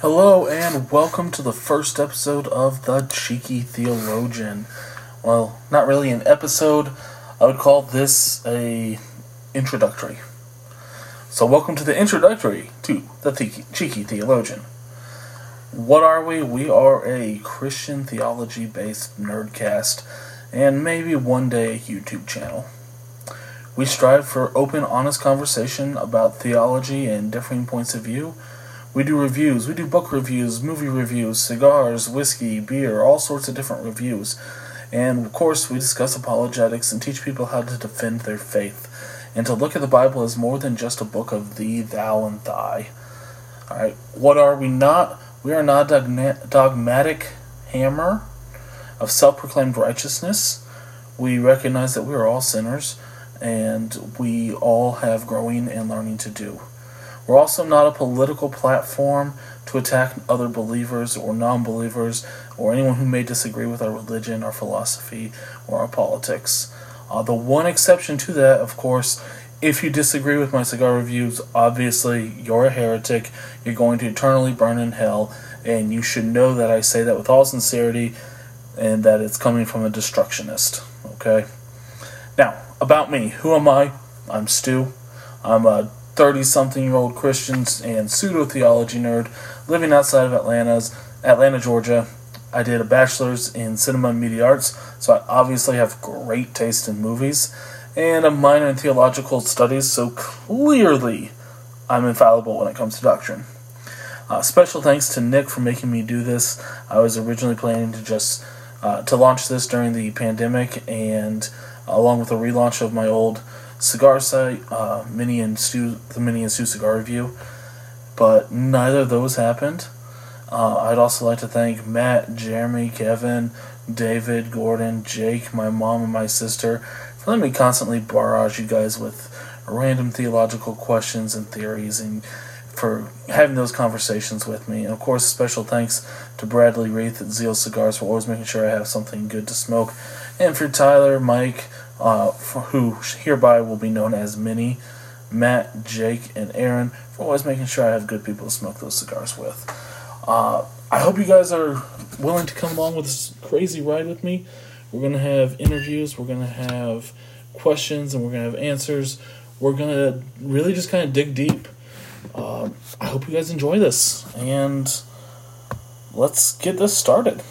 Hello and welcome to the first episode of The Cheeky Theologian. Well, not really an episode. I would call this a introductory. So welcome to the introductory to The Cheeky, Theologian. What are we? We are a Christian theology based nerdcast and maybe one day a YouTube channel. We strive for open, honest conversation about theology and differing points of view we do reviews. We do book reviews, movie reviews, cigars, whiskey, beer, all sorts of different reviews. And of course, we discuss apologetics and teach people how to defend their faith. And to look at the Bible as more than just a book of thee, thou, and thy. Alright, what are we not? We are not a dogmatic hammer of self proclaimed righteousness. We recognize that we are all sinners and we all have growing and learning to do. We're also not a political platform to attack other believers or non believers or anyone who may disagree with our religion, our philosophy, or our politics. Uh, the one exception to that, of course, if you disagree with my cigar reviews, obviously you're a heretic. You're going to eternally burn in hell, and you should know that I say that with all sincerity and that it's coming from a destructionist. Okay? Now, about me. Who am I? I'm Stu. I'm a 30 something year old Christians and pseudo theology nerd living outside of Atlanta's Atlanta, Georgia. I did a bachelor's in cinema and media arts, so I obviously have great taste in movies, and a minor in theological studies, so clearly I'm infallible when it comes to doctrine. Uh, special thanks to Nick for making me do this. I was originally planning to just uh, to launch this during the pandemic, and along with a relaunch of my old cigar site, uh, Mini and Stu, the Mini and Stu cigar review, but neither of those happened. Uh, I'd also like to thank Matt, Jeremy, Kevin, David, Gordon, Jake, my mom, and my sister for letting me constantly barrage you guys with random theological questions and theories and for having those conversations with me. And of course, special thanks to Bradley Reith at Zeal Cigars for always making sure I have something good to smoke. And for Tyler, Mike, uh, who hereby will be known as Minnie, Matt, Jake, and Aaron, for always making sure I have good people to smoke those cigars with. Uh, I hope you guys are willing to come along with this crazy ride with me. We're going to have interviews, we're going to have questions, and we're going to have answers. We're going to really just kind of dig deep. Uh, I hope you guys enjoy this, and let's get this started.